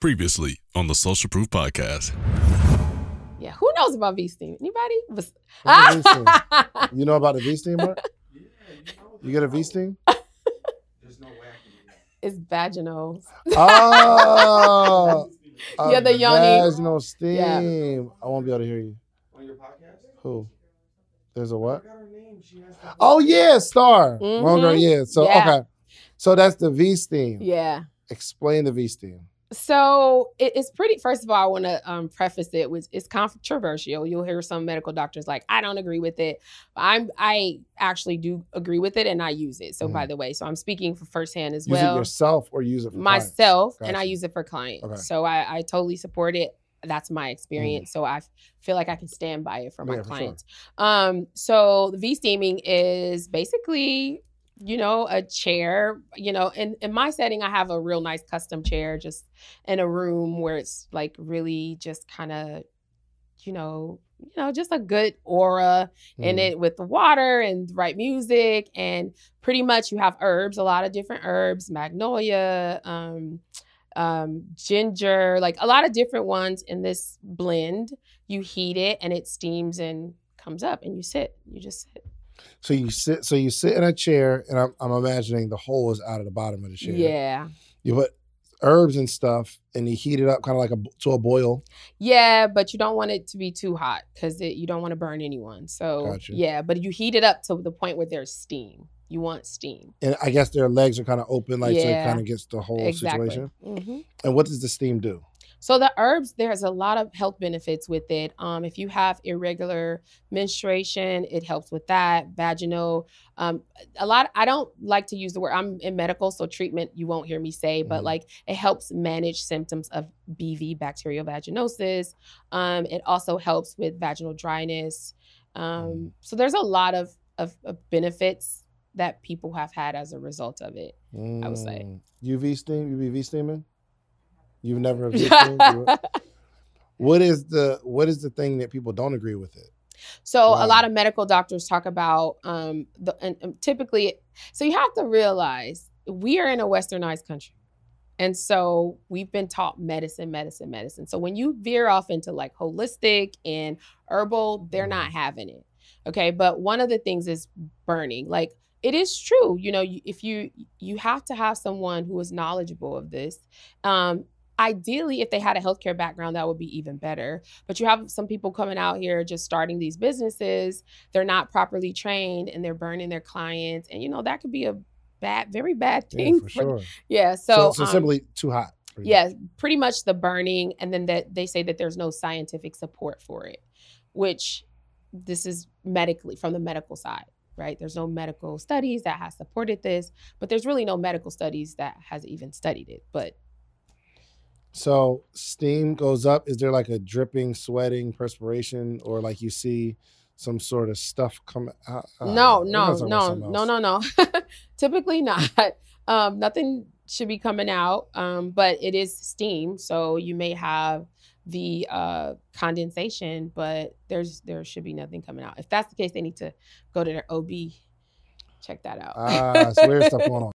Previously on the Social Proof Podcast. Yeah, who knows about V steam? Anybody? What's a V steam? You know about the V steam, Mark? You get a V steam? it's vaginal. Oh, a Yeah, the yoni. vaginal steam. Yeah. I won't be able to hear you. On your podcast? Who? There's a I what? got her name. She has to Oh yeah, Star. Mhm. Wrong girl, yeah. So Yeah. okay. So that's the V steam. Yeah. Explain the V steam. So it, it's pretty. First of all, I want to um, preface it with it's controversial. You'll hear some medical doctors like, I don't agree with it. I'm I actually do agree with it, and I use it. So by the way, so I'm speaking for firsthand as Mm-hmm. Use well. it yourself or use it for clients? myself and I use it for clients. Okay. So I, I totally support it. That's my experience. So I feel like I can stand by it for my Yeah, for sure. clients. Um, so the V steaming is basically, you know, a chair, you know, in, in my setting, I have a real nice custom chair just in a room where it's like really just kind of, you know, you know, just a good aura in Mm. it with the water and the right music and pretty much you have herbs a lot of different herbs magnolia um, um, ginger like a lot of different ones in this blend you heat it and it steams and comes up and you sit you just sit So you sit. So you sit in a chair, and I'm, I'm imagining the hole is out of the bottom of the chair. yeah You put herbs and stuff, and you heat it up, kind of like a to a boil. yeah but you don't want it to be too hot because you don't want to burn anyone so Gotcha. yeah but you heat it up to the point where there's steam you want steam And I guess their legs are kind of open, like so it kind of gets the whole exactly situation. Mhm. And what does the steam do? So the herbs, there's a lot of health benefits with it. Um, if you have irregular menstruation, it helps with that. Vaginal, um, a lot. I don't like to use the word. I'm in medical, so treatment you won't hear me say, but Mhm. like it helps manage symptoms of BV, bacterial vaginosis. Um, it also helps with vaginal dryness. Um, so there's a lot of, of of benefits that people have had as a result of it. I would say. Mm. UV steam. Be steaming. You've never? You- What is the what is the thing that people don't agree with it? So Wow. a lot of medical doctors talk about um the and, and typically so you have to realize we are in a westernized country. And so we've been taught medicine, medicine, medicine. So when you veer off into like holistic and herbal, they're not having it. Okay? But one of the things is burning. Like it is true, you know, if you you have to have someone who is knowledgeable of this. Um ideally if they had a healthcare background that would be even better. But you have some people coming out here just starting these businesses. They're not properly trained and they're burning their clients. And you know that could be a bad very bad Yeah, thing for sure. yeah So, so, so um, simply too hot. yeah pretty much the burning and then that they say that there's no scientific support for it which this is medically from the medical side right? There's no medical studies that has supported this but there's really no medical studies that has even studied it. But So steam goes up. Is there like a dripping, sweating, perspiration, or like you see some sort of stuff come out? no, we're no, about no, no, no, no. Typically not. Um, nothing should be coming out, um, but it is steam, so you may have the uh, condensation, but there's there should be nothing coming out. If that's the case, they need to go to their OB, check that out. Ah, it's weird stuff going on.